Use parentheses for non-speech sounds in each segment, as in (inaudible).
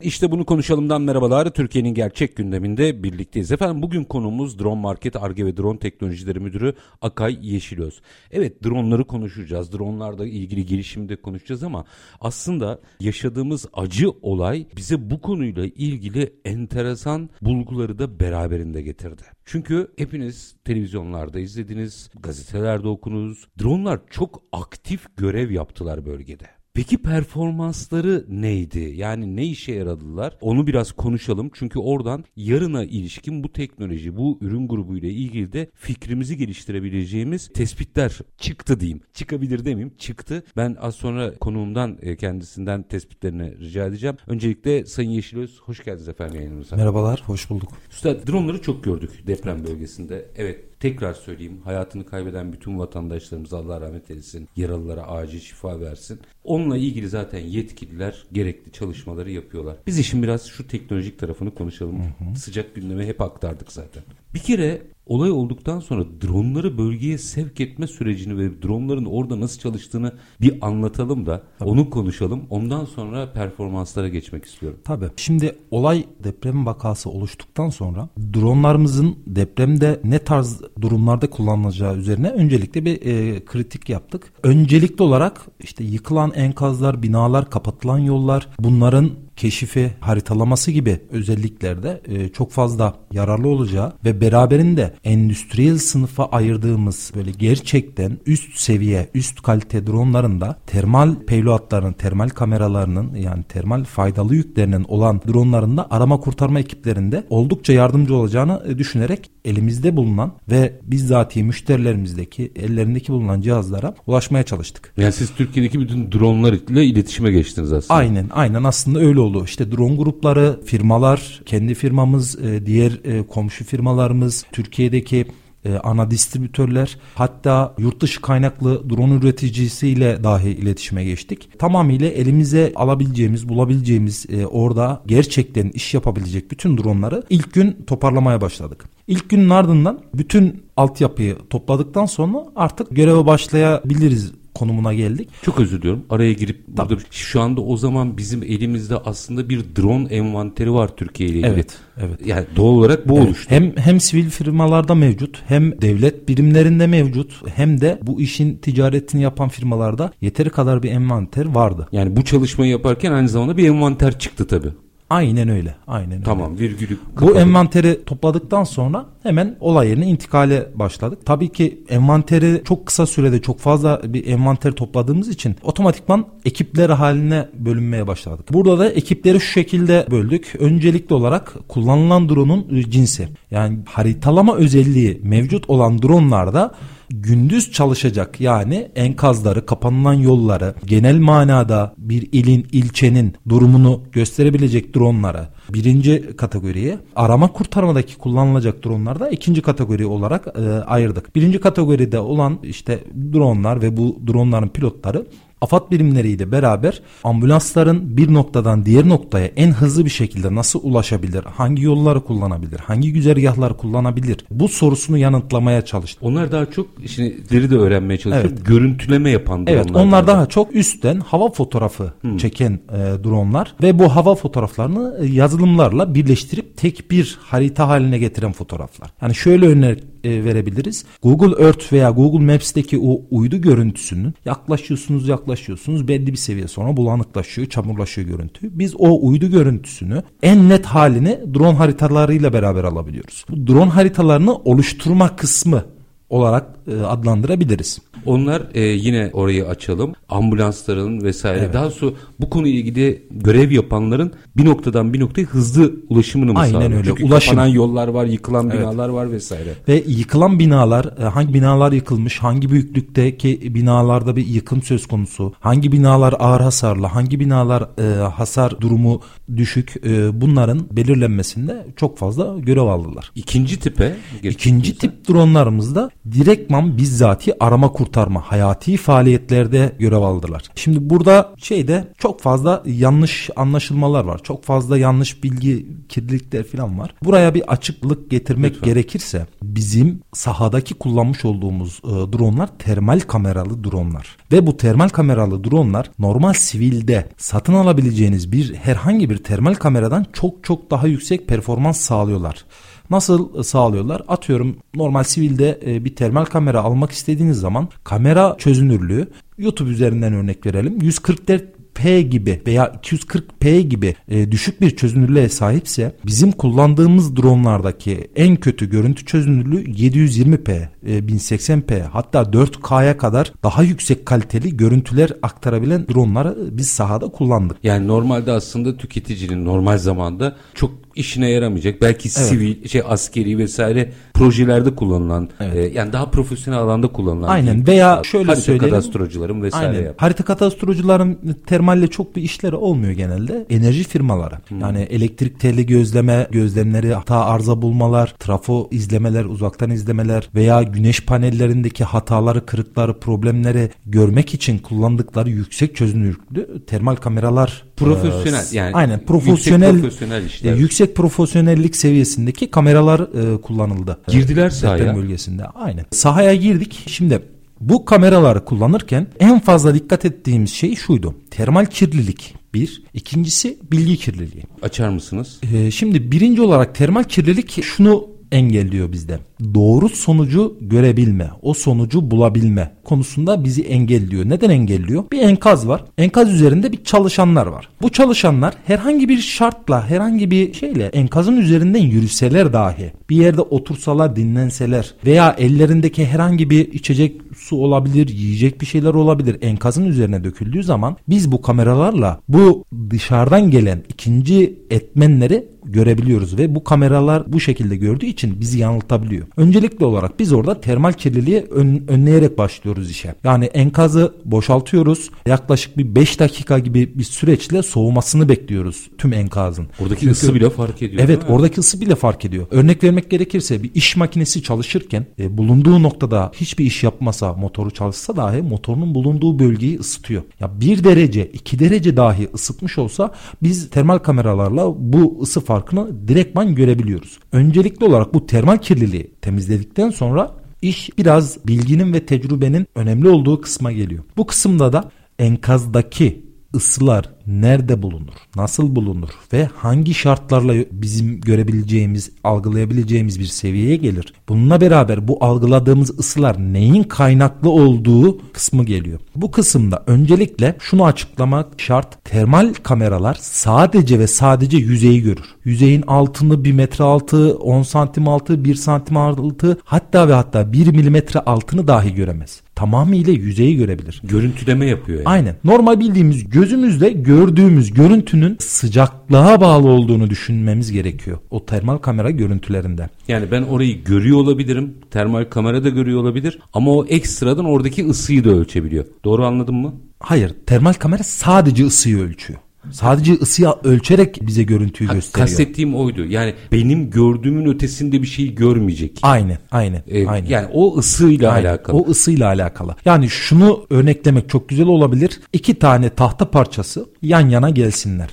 İşte bunu konuşalımdan merhabalar. Türkiye'nin gerçek gündeminde birlikteyiz. Efendim bugün konumuz Drone Market Arge ve Drone Teknolojileri Müdürü Akay Yeşilöz. Evet droneları konuşacağız. Dronelarla ilgili gelişimi de konuşacağız ama aslında yaşadığımız acı olay bize bu konuyla ilgili enteresan bulguları da beraberinde getirdi. Çünkü hepiniz televizyonlarda izlediniz, gazetelerde okunuz. Dronelar çok aktif görev yaptılar bölgede. Peki performansları neydi? Yani ne işe yaradılar? Onu biraz konuşalım. Çünkü oradan yarına ilişkin bu teknoloji, bu ürün grubu ile ilgili de fikrimizi geliştirebileceğimiz tespitler çıktı diyeyim. Çıkabilir demeyeyim. Çıktı. Ben az sonra konuğumdan e, kendisinden tespitlerini rica edeceğim. Öncelikle Sayın Yeşilöz hoş geldiniz efendim yayınımıza. Merhabalar, hoş bulduk. Üstad dronları çok gördük deprem bölgesinde. Evet tekrar söyleyeyim hayatını kaybeden bütün vatandaşlarımıza Allah rahmet eylesin. Yaralılara acil şifa versin. Onunla ilgili zaten yetkililer gerekli çalışmaları yapıyorlar. Biz işin biraz şu teknolojik tarafını konuşalım. Hı hı. Sıcak gündeme hep aktardık zaten. Bir kere olay olduktan sonra dronları bölgeye sevk etme sürecini ve dronların orada nasıl çalıştığını bir anlatalım da Tabii. onu konuşalım. Ondan sonra performanslara geçmek istiyorum. Tabii. Şimdi olay deprem vakası oluştuktan sonra dronlarımızın depremde ne tarz durumlarda kullanılacağı üzerine öncelikle bir e, kritik yaptık. Öncelikli olarak işte yıkılan enkazlar, binalar, kapatılan yollar bunların keşifi, haritalaması gibi özelliklerde e, çok fazla yararlı olacağı ve beraberinde endüstriyel sınıfa ayırdığımız böyle gerçekten üst seviye, üst kalite dronların da termal payloadların, termal kameralarının yani termal faydalı yüklerinin olan dronların da arama kurtarma ekiplerinde oldukça yardımcı olacağını e, düşünerek elimizde bulunan ve bizzati müşterilerimizdeki ellerindeki bulunan cihazlara ulaşmaya çalıştık. Yani siz Türkiye'deki bütün dronlarla iletişime geçtiniz aslında. Aynen, aynen aslında öyle oldu. İşte drone grupları, firmalar, kendi firmamız, e, diğer e, komşu firmalarımız, Türkiye'deki e, ana distribütörler hatta yurt dışı kaynaklı drone üreticisiyle dahi iletişime geçtik. Tamamıyla elimize alabileceğimiz, bulabileceğimiz orada gerçekten iş yapabilecek bütün dronları ilk gün toparlamaya başladık. İlk günün ardından bütün altyapıyı topladıktan sonra artık göreve başlayabiliriz konumuna geldik. Çok özür diliyorum. Araya girip Tabii. burada şu anda o zaman bizim elimizde aslında bir drone envanteri var Türkiye ile ilgili. Evet, evet. Yani doğal olarak bu evet. oluştu. Hem hem sivil firmalarda mevcut, hem devlet birimlerinde mevcut, hem de bu işin ticaretini yapan firmalarda yeteri kadar bir envanter vardı. Yani bu çalışmayı yaparken aynı zamanda bir envanter çıktı tabii. Aynen öyle. Aynen tamam, öyle. virgülü kapadık. Bu envanteri topladıktan sonra hemen olay yerine intikale başladık. Tabii ki envanteri çok kısa sürede çok fazla bir envanter topladığımız için otomatikman ekipler haline bölünmeye başladık. Burada da ekipleri şu şekilde böldük. Öncelikli olarak kullanılan drone'un cinsi. Yani haritalama özelliği mevcut olan dronlarda gündüz çalışacak yani enkazları, kapanılan yolları, genel manada bir ilin, ilçenin durumunu gösterebilecek dronlara birinci kategoriye, arama kurtarmadaki kullanılacak dronlar ikinci kategori olarak e, ayırdık. Birinci kategoride olan işte dronlar ve bu dronların pilotları AFAD birimleriyle beraber ambulansların bir noktadan diğer noktaya en hızlı bir şekilde nasıl ulaşabilir, hangi yolları kullanabilir, hangi güzergahlar kullanabilir bu sorusunu yanıtlamaya çalıştı. Onlar daha çok işleri de öğrenmeye çalışıyor. Evet. Görüntüleme yapan dronlar. Evet onlar daha çok üstten hava fotoğrafı hmm. çeken e, dronlar ve bu hava fotoğraflarını e, yazılımlarla birleştirip tek bir harita haline getiren fotoğraflar. Yani şöyle örnek e, verebiliriz. Google Earth veya Google Maps'teki o uydu görüntüsünün yaklaşıyorsunuz yaklaşıyorsunuz belli bir seviye sonra bulanıklaşıyor, çamurlaşıyor görüntü. Biz o uydu görüntüsünü en net halini drone haritalarıyla beraber alabiliyoruz. Bu drone haritalarını oluşturma kısmı olarak e, adlandırabiliriz. Onlar e, yine orayı açalım. Ambulansların vesaire. Evet. Daha sonra bu konuyla ilgili görev yapanların bir noktadan bir noktaya hızlı ulaşımını mı Aynen sağlıyor? öyle. Çünkü Ulaşım. kapanan yollar var, yıkılan binalar var vesaire. Ve yıkılan binalar, e, hangi binalar yıkılmış, hangi büyüklükteki binalarda bir yıkım söz konusu, hangi binalar ağır hasarlı, hangi binalar e, hasar durumu düşük, e, bunların belirlenmesinde çok fazla görev aldılar. İkinci tipe İkinci tip dronlarımızda direktman bizzati arama kurtarma hayati faaliyetlerde görev aldılar. Şimdi burada şeyde çok fazla yanlış anlaşılmalar var. Çok fazla yanlış bilgi kirlilikler falan var. Buraya bir açıklık getirmek Lütfen. gerekirse bizim sahadaki kullanmış olduğumuz e, dronlar termal kameralı dronlar. Ve bu termal kameralı dronlar normal sivilde satın alabileceğiniz bir herhangi bir termal kameradan çok çok daha yüksek performans sağlıyorlar. Nasıl sağlıyorlar? Atıyorum normal sivilde e, bir termal kamera almak istediğiniz zaman kamera çözünürlüğü YouTube üzerinden örnek verelim. 144 P gibi veya 240p gibi e, düşük bir çözünürlüğe sahipse bizim kullandığımız dronlardaki en kötü görüntü çözünürlüğü 720p, e, 1080p hatta 4K'ya kadar daha yüksek kaliteli görüntüler aktarabilen dronları biz sahada kullandık. Yani normalde aslında tüketicinin normal zamanda çok işine yaramayacak. Belki sivil, şey askeri vesaire projelerde kullanılan e, yani daha profesyonel alanda kullanılan. Aynen. Veya şöyle Harita söyleyelim. kadastrocuların vesaire Aynen. yap. Harita kadastrocuların termalle çok bir işleri olmuyor genelde. Enerji firmaları. Yani elektrik teli gözleme, gözlemleri, hata arıza bulmalar, trafo izlemeler, uzaktan izlemeler veya güneş panellerindeki hataları, kırıkları, problemleri görmek için kullandıkları yüksek çözünürlüklü termal kameralar Profesyonel, e, yani aynen yüksek profesyonel profesyonel işler. e, yüksek profesyonellik seviyesindeki kameralar e, kullanıldı. Girdiler E, sahaya. deprem bölgesinde. Aynen. Sahaya girdik. Şimdi bu kameraları kullanırken en fazla dikkat ettiğimiz şey şuydu. Termal kirlilik bir. İkincisi bilgi kirliliği. Açar mısınız? Ee, şimdi birinci olarak termal kirlilik şunu engelliyor bizde. Doğru sonucu görebilme, o sonucu bulabilme konusunda bizi engelliyor. Neden engelliyor? Bir enkaz var. Enkaz üzerinde bir çalışanlar var. Bu çalışanlar herhangi bir şartla, herhangi bir şeyle enkazın üzerinden yürüseler dahi, bir yerde otursalar, dinlenseler veya ellerindeki herhangi bir içecek su olabilir, yiyecek bir şeyler olabilir enkazın üzerine döküldüğü zaman biz bu kameralarla bu dışarıdan gelen ikinci etmenleri görebiliyoruz ve bu kameralar bu şekilde gördüğü için bizi yanıltabiliyor. Öncelikli olarak biz orada termal kirliliği ön- önleyerek başlıyoruz işe. Yani enkazı boşaltıyoruz. Yaklaşık bir 5 dakika gibi bir süreçle soğumasını bekliyoruz tüm enkazın. Oradaki Çünkü- ısı bile fark ediyor. Evet oradaki ısı bile fark ediyor. Örnek vermek gerekirse bir iş makinesi çalışırken e, bulunduğu noktada hiçbir iş yapmasa motoru çalışsa dahi motorun bulunduğu bölgeyi ısıtıyor. Ya bir derece iki derece dahi ısıtmış olsa biz termal kameralarla bu ısı farkını direktman görebiliyoruz. Öncelikli olarak bu termal kirliliği temizledikten sonra iş biraz bilginin ve tecrübenin önemli olduğu kısma geliyor. Bu kısımda da enkazdaki ısılar nerede bulunur, nasıl bulunur ve hangi şartlarla bizim görebileceğimiz, algılayabileceğimiz bir seviyeye gelir. Bununla beraber bu algıladığımız ısılar neyin kaynaklı olduğu kısmı geliyor. Bu kısımda öncelikle şunu açıklamak şart. Termal kameralar sadece ve sadece yüzeyi görür. Yüzeyin altını 1 metre altı, 10 santim altı, 1 santim altı hatta ve hatta 1 milimetre altını dahi göremez. Tamamıyla yüzeyi görebilir. Görüntüleme yapıyor yani. Aynen. Normal bildiğimiz gözümüzle gördüğümüz görüntünün sıcaklığa bağlı olduğunu düşünmemiz gerekiyor. O termal kamera görüntülerinde. Yani ben orayı görüyor olabilirim. Termal kamera da görüyor olabilir. Ama o ekstradan oradaki ısıyı da ölçebiliyor. Doğru anladın mı? Hayır, termal kamera sadece ısıyı ölçüyor. Sadece ısıyı ölçerek bize görüntüyü Ha, gösteriyor. Kastettiğim oydu. Yani benim gördüğümün ötesinde bir şey görmeyecek. Aynen, aynen, Ee, aynen. Yani o ısıyla Aynen. alakalı. O ısıyla alakalı. Yani şunu örneklemek çok güzel olabilir. İki tane tahta parçası yan yana gelsinler.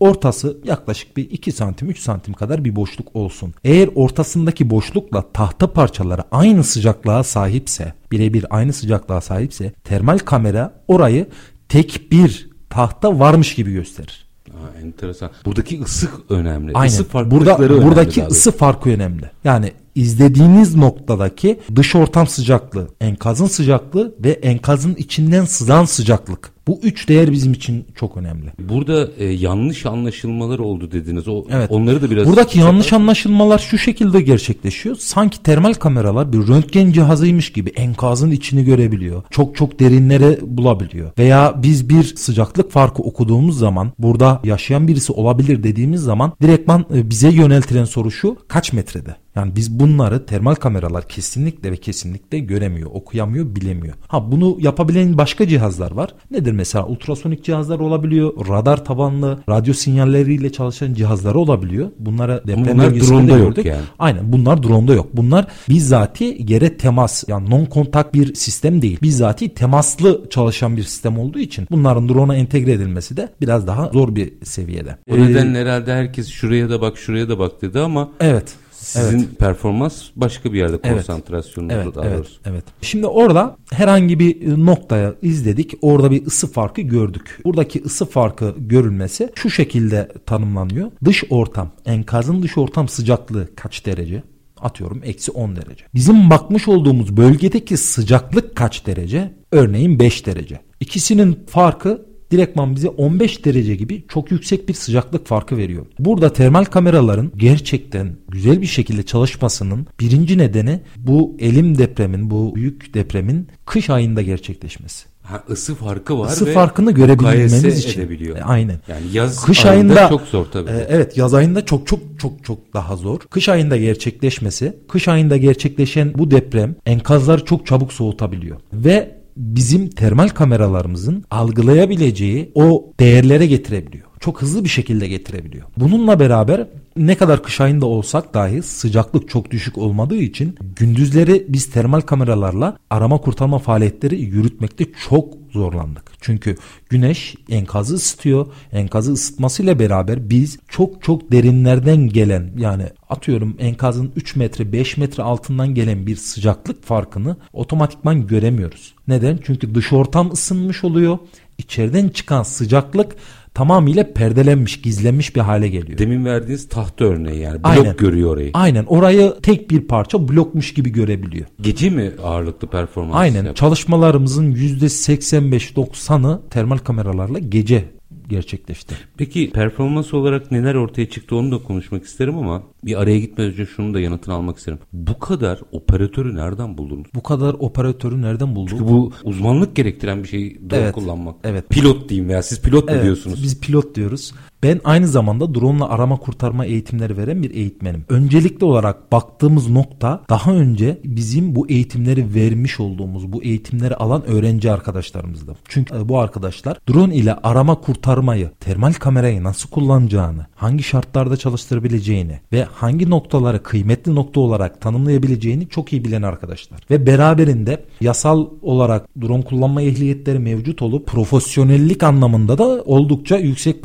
Ortası yaklaşık bir 2 santim 3 santim kadar bir boşluk olsun. Eğer ortasındaki boşlukla tahta parçaları aynı sıcaklığa sahipse birebir aynı sıcaklığa sahipse termal kamera orayı tek bir tahta varmış gibi gösterir. Aa, enteresan. Buradaki ısı önemli. Aynen. Isı farklılıkları Burada önemli buradaki daha ısı farkı önemli. Yani izlediğiniz noktadaki dış ortam sıcaklığı, enkazın sıcaklığı ve enkazın içinden sızan sıcaklık. Bu üç değer bizim için çok önemli. Burada e, yanlış anlaşılmalar oldu dediniz. O Evet. onları da biraz Buradaki yanlış anlaşılmalar şu şekilde gerçekleşiyor. Sanki termal kameralar bir röntgen cihazıymış gibi enkazın içini görebiliyor. Çok çok derinlere bulabiliyor. Veya biz bir sıcaklık farkı okuduğumuz zaman burada yaşayan birisi olabilir dediğimiz zaman direktman e, bize yöneltilen soru şu kaç metrede? Yani biz bunları termal kameralar kesinlikle ve kesinlikle göremiyor, okuyamıyor, bilemiyor. Ha bunu yapabilen başka cihazlar var. Nedir mesela? Ultrasonik cihazlar olabiliyor. Radar tabanlı, radyo sinyalleriyle çalışan cihazlar olabiliyor. Bunlara deprem bunlar bölgesinde drone'da yok yani. Aynen bunlar drone'da yok. Bunlar bizzati yere temas yani non kontak bir sistem değil. Bizzati temaslı çalışan bir sistem olduğu için bunların drone'a entegre edilmesi de biraz daha zor bir seviyede. O Ee, nedenle herhalde herkes şuraya da bak şuraya da bak dedi ama Evet. Sizin performans başka bir yerde Evet. konsantrasyonunuz Evet, daha evet, doğrusu. evet. Şimdi orada herhangi bir e, noktaya izledik. Orada bir ısı farkı gördük. Buradaki ısı farkı görülmesi şu şekilde tanımlanıyor. Dış ortam, enkazın dış ortam sıcaklığı kaç derece? Atıyorum eksi 10 derece. Bizim bakmış olduğumuz bölgedeki sıcaklık kaç derece? Örneğin 5 derece. İkisinin farkı direktman bize 15 derece gibi çok yüksek bir sıcaklık farkı veriyor. Burada termal kameraların gerçekten güzel bir şekilde çalışmasının birinci nedeni bu elim depremin, bu büyük depremin kış ayında gerçekleşmesi. Ha, ısı farkı var Isı ve farkını görebilmemiz için. edebiliyor. E, aynen. Yani yaz Kış ayında, ayında çok zor tabii. e, evet yaz ayında çok çok çok çok daha zor. Kış ayında gerçekleşmesi, kış ayında gerçekleşen bu deprem enkazları çok çabuk soğutabiliyor. Ve bizim termal kameralarımızın algılayabileceği o değerlere getirebiliyor. Çok hızlı bir şekilde getirebiliyor. Bununla beraber ne kadar kış ayında olsak dahi sıcaklık çok düşük olmadığı için gündüzleri biz termal kameralarla arama kurtarma faaliyetleri yürütmekte çok zorlandık. Çünkü güneş enkazı ısıtıyor. Enkazı ısıtmasıyla beraber biz çok çok derinlerden gelen yani atıyorum enkazın 3 metre 5 metre altından gelen bir sıcaklık farkını otomatikman göremiyoruz. Neden? Çünkü dış ortam ısınmış oluyor. İçeriden çıkan sıcaklık tamamıyla perdelenmiş, gizlenmiş bir hale geliyor. Demin verdiğiniz tahta örneği yani blok Aynen. görüyor orayı. Aynen orayı tek bir parça blokmuş gibi görebiliyor. Gece mi ağırlıklı performans Aynen yapıyor? çalışmalarımızın %85-90'ı termal kameralarla gece gerçekleşti. Peki performans olarak neler ortaya çıktı onu da konuşmak isterim ama bir araya gitmeden önce şunu da yanıtını almak isterim. Bu kadar operatörü nereden buldunuz? Bu kadar operatörü nereden bulduk? Çünkü bu uzmanlık gerektiren bir şey drone Evet, kullanmak. evet. Pilot diyeyim veya siz pilot mu Evet, diyorsunuz? Biz pilot diyoruz. Ben aynı zamanda drone ile arama kurtarma eğitimleri veren bir eğitmenim. Öncelikli olarak baktığımız nokta daha önce bizim bu eğitimleri vermiş olduğumuz, bu eğitimleri alan öğrenci arkadaşlarımızdı. Çünkü e, bu arkadaşlar drone ile arama kurtarmayı, termal kamerayı nasıl kullanacağını, hangi şartlarda çalıştırabileceğini ve hangi noktaları kıymetli nokta olarak tanımlayabileceğini çok iyi bilen arkadaşlar. Ve beraberinde yasal olarak drone kullanma ehliyetleri mevcut olup profesyonellik anlamında da oldukça yüksek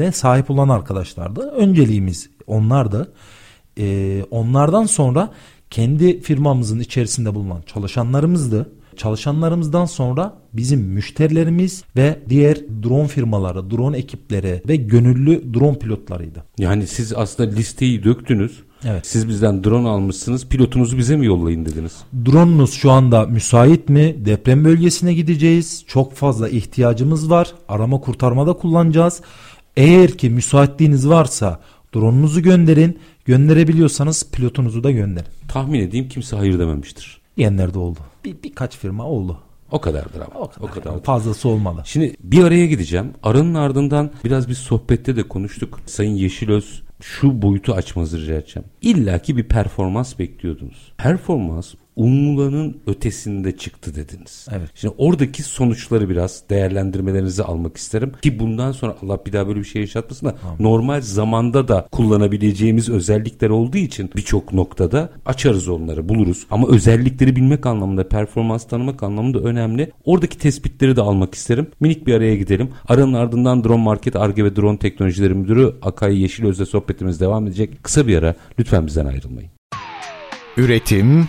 profesyonelliğe sahip olan arkadaşlardı. Önceliğimiz onlardı. Ee, onlardan sonra kendi firmamızın içerisinde bulunan çalışanlarımızdı. Çalışanlarımızdan sonra bizim müşterilerimiz ve diğer drone firmaları, drone ekipleri ve gönüllü drone pilotlarıydı. Yani siz aslında listeyi döktünüz. Evet. Siz bizden drone almışsınız. Pilotunuzu bize mi yollayın dediniz? Drone'unuz şu anda müsait mi? Deprem bölgesine gideceğiz. Çok fazla ihtiyacımız var. Arama kurtarmada kullanacağız. Eğer ki müsaitliğiniz varsa drone'unuzu gönderin. Gönderebiliyorsanız pilotunuzu da gönderin. Tahmin edeyim kimse hayır dememiştir. Diyenler de oldu. Bir, birkaç firma oldu. O kadardır ama. O kadar. O kadar. yani. Fazlası olmalı. Şimdi bir araya gideceğim. Aranın ardından biraz bir sohbette de konuştuk. Sayın Yeşilöz şu boyutu açmanızı rica edeceğim. İlla ki bir performans bekliyordunuz. Performans umulanın ötesinde çıktı dediniz. Evet. Şimdi oradaki sonuçları biraz değerlendirmelerinizi almak isterim. Ki bundan sonra Allah bir daha böyle bir şey yaşatmasın da normal zamanda da kullanabileceğimiz özellikler olduğu için birçok noktada açarız onları buluruz. Ama özellikleri bilmek anlamında performans tanımak anlamında önemli. Oradaki tespitleri de almak isterim. Minik bir araya gidelim. Aranın ardından Drone Market Arge ve Drone Teknolojileri Müdürü Akay Yeşilöz'le sohbetimiz devam edecek. Kısa bir ara lütfen bizden ayrılmayın. Üretim,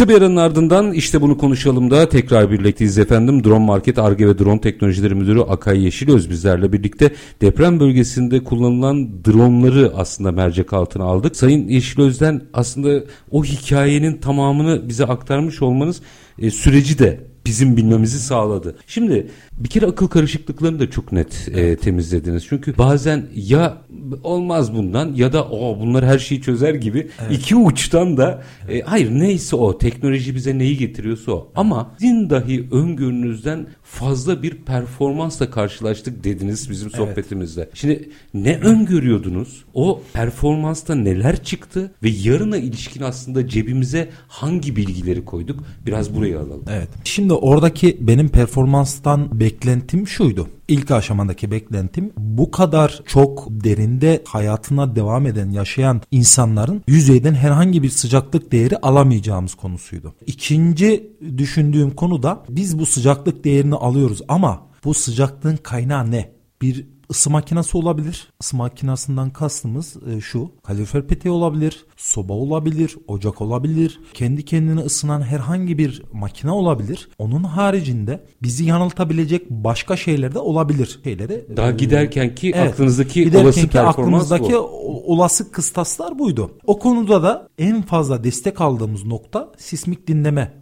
Kısa bir aranın ardından işte bunu konuşalım da tekrar birlikteyiz efendim. Drone Market Arge ve Drone Teknolojileri Müdürü Akay Yeşilöz bizlerle birlikte deprem bölgesinde kullanılan dronları aslında mercek altına aldık. Sayın Yeşilöz'den aslında o hikayenin tamamını bize aktarmış olmanız e, süreci de bizim bilmemizi sağladı. Şimdi bir kere akıl karışıklıklarını da çok net e, temizlediniz. Çünkü bazen ya olmaz bundan ya da o bunlar her şeyi çözer gibi evet. iki uçtan da e, hayır neyse o teknoloji bize neyi getiriyorsa o. Ama sizin dahi öngörünüzden fazla bir performansla karşılaştık dediniz bizim sohbetimizde. Evet. Şimdi ne öngörüyordunuz? O performansta neler çıktı ve yarına ilişkin aslında cebimize hangi bilgileri koyduk? Biraz burayı alalım. Evet. Şimdi oradaki benim performanstan beklentim şuydu. İlk aşamadaki beklentim bu kadar çok derinde hayatına devam eden, yaşayan insanların yüzeyden herhangi bir sıcaklık değeri alamayacağımız konusuydu. İkinci düşündüğüm konu da biz bu sıcaklık değerini alıyoruz ama bu sıcaklığın kaynağı ne? Bir ısı makinesi olabilir. Isı makinesinden kastımız e, şu. Kalorifer peteği olabilir, soba olabilir, ocak olabilir. Kendi kendine ısınan herhangi bir makine olabilir. Onun haricinde bizi yanıltabilecek başka şeyler de olabilir. Şeyleri daha e, giderken ki evet, aklınızdaki giderken olası performans aklımızdaki bu. olası kıstaslar buydu. O konuda da en fazla destek aldığımız nokta sismik dinleme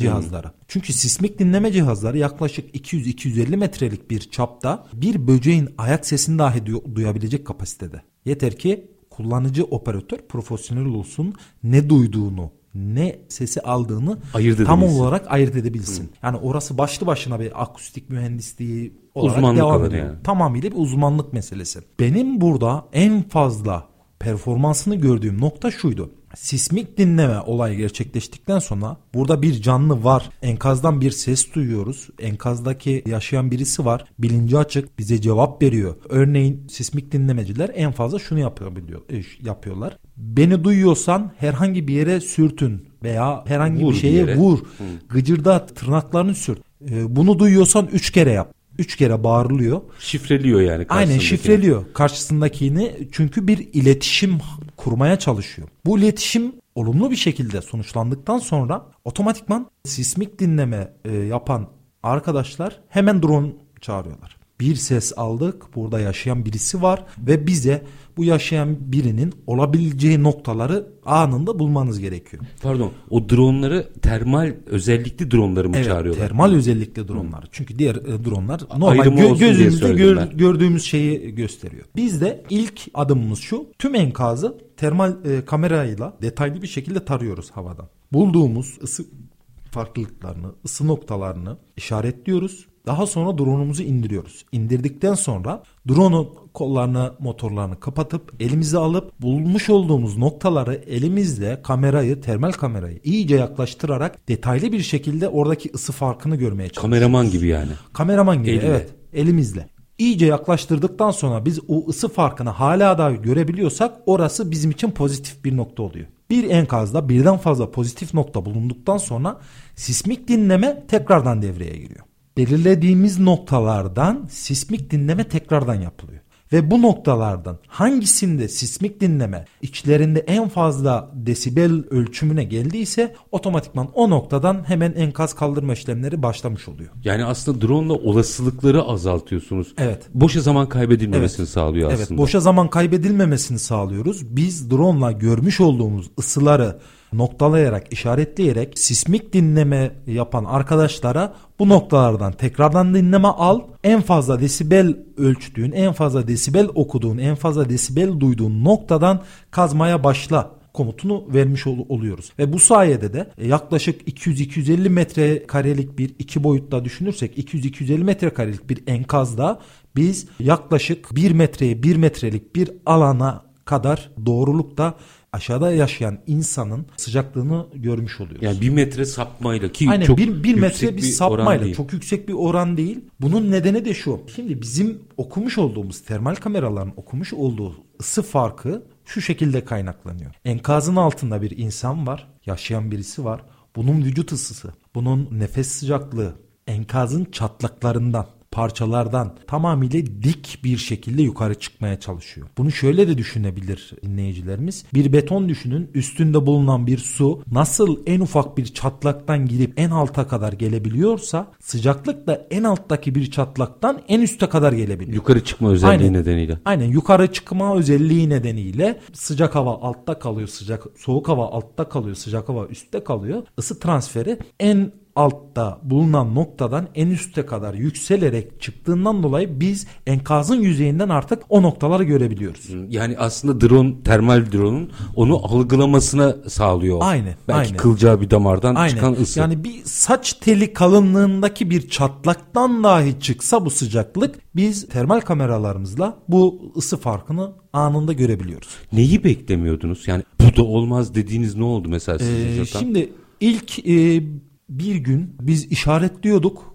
cihazlara. Hmm. Çünkü sismik dinleme cihazları yaklaşık 200-250 metrelik bir çapta bir böceğin ayak sesini dahi duyabilecek kapasitede. Yeter ki kullanıcı operatör profesyonel olsun ne duyduğunu ne sesi aldığını ayırt tam olarak ayırt edebilsin. Hı. Yani orası başlı başına bir akustik mühendisliği olarak uzmanlık devam ediyor. Yani. Tamamıyla bir uzmanlık meselesi. Benim burada en fazla performansını gördüğüm nokta şuydu sismik dinleme olayı gerçekleştikten sonra burada bir canlı var. Enkazdan bir ses duyuyoruz. Enkazdaki yaşayan birisi var. Bilinci açık bize cevap veriyor. Örneğin sismik dinlemeciler en fazla şunu yapabiliyor, e, yapıyorlar. Beni duyuyorsan herhangi bir yere sürtün veya herhangi vur bir şeye bir vur. Hı. Gıcırdat, tırnaklarını sürt. E, bunu duyuyorsan üç kere yap üç kere bağırılıyor. Şifreliyor yani Aynen şifreliyor karşısındakini çünkü bir iletişim kurmaya çalışıyor. Bu iletişim olumlu bir şekilde sonuçlandıktan sonra otomatikman sismik dinleme e, yapan arkadaşlar hemen drone çağırıyorlar. Bir ses aldık. Burada yaşayan birisi var ve bize bu yaşayan birinin olabileceği noktaları anında bulmanız gerekiyor. Pardon o dronları termal özellikli dronları mı evet, çağırıyorlar? termal özellikli dronlar. Çünkü diğer e, dronlar normal gö- gözümüzde gör, gördüğümüz şeyi gösteriyor. Bizde ilk adımımız şu tüm enkazı termal e, kamerayla detaylı bir şekilde tarıyoruz havadan. Bulduğumuz ısı farklılıklarını, ısı noktalarını işaretliyoruz daha sonra drone'umuzu indiriyoruz. İndirdikten sonra drone'un kollarını, motorlarını kapatıp elimize alıp bulmuş olduğumuz noktaları elimizle kamerayı, termal kamerayı iyice yaklaştırarak detaylı bir şekilde oradaki ısı farkını görmeye çalışıyoruz. Kameraman gibi yani. Kameraman gibi Eline. evet elimizle. İyice yaklaştırdıktan sonra biz o ısı farkını hala daha görebiliyorsak orası bizim için pozitif bir nokta oluyor. Bir enkazda birden fazla pozitif nokta bulunduktan sonra sismik dinleme tekrardan devreye giriyor belirlediğimiz noktalardan sismik dinleme tekrardan yapılıyor. Ve bu noktalardan hangisinde sismik dinleme içlerinde en fazla desibel ölçümüne geldiyse otomatikman o noktadan hemen enkaz kaldırma işlemleri başlamış oluyor. Yani aslında drone ile olasılıkları azaltıyorsunuz. Evet. Boşa zaman kaybedilmemesini evet. sağlıyor aslında. Evet boşa zaman kaybedilmemesini sağlıyoruz. Biz drone ile görmüş olduğumuz ısıları noktalayarak, işaretleyerek sismik dinleme yapan arkadaşlara bu noktalardan tekrardan dinleme al. En fazla desibel ölçtüğün, en fazla desibel okuduğun, en fazla desibel duyduğun noktadan kazmaya başla komutunu vermiş ol- oluyoruz. Ve bu sayede de e, yaklaşık 200-250 metre karelik bir iki boyutta düşünürsek 200-250 metre karelik bir enkazda biz yaklaşık 1 metreye 1 metrelik bir alana kadar doğrulukta aşağıda yaşayan insanın sıcaklığını görmüş oluyoruz. Yani bir metre sapmayla ki Aynen, çok bir, bir metre bir sapmayla çok yüksek bir oran değil. Bunun nedeni de şu. Şimdi bizim okumuş olduğumuz termal kameraların okumuş olduğu ısı farkı şu şekilde kaynaklanıyor. Enkazın altında bir insan var, yaşayan birisi var. Bunun vücut ısısı, bunun nefes sıcaklığı, enkazın çatlaklarından parçalardan tamamıyla dik bir şekilde yukarı çıkmaya çalışıyor. Bunu şöyle de düşünebilir dinleyicilerimiz. Bir beton düşünün üstünde bulunan bir su nasıl en ufak bir çatlaktan girip en alta kadar gelebiliyorsa sıcaklık da en alttaki bir çatlaktan en üste kadar gelebiliyor. Yukarı çıkma özelliği Aynen. nedeniyle. Aynen yukarı çıkma özelliği nedeniyle sıcak hava altta kalıyor, sıcak soğuk hava altta kalıyor, sıcak hava üstte kalıyor. Isı transferi en altta bulunan noktadan en üste kadar yükselerek çıktığından dolayı biz enkazın yüzeyinden artık o noktaları görebiliyoruz. Yani aslında drone, termal drone'un onu algılamasına sağlıyor. Aynen, Belki aynen. kılcağı bir damardan Aynen. çıkan ısı. Yani bir saç teli kalınlığındaki bir çatlaktan dahi çıksa bu sıcaklık biz termal kameralarımızla bu ısı farkını anında görebiliyoruz. Neyi beklemiyordunuz? Yani bu da olmaz dediğiniz ne oldu mesela sizi Ee, şimdi ilk e, bir gün biz işaretliyorduk.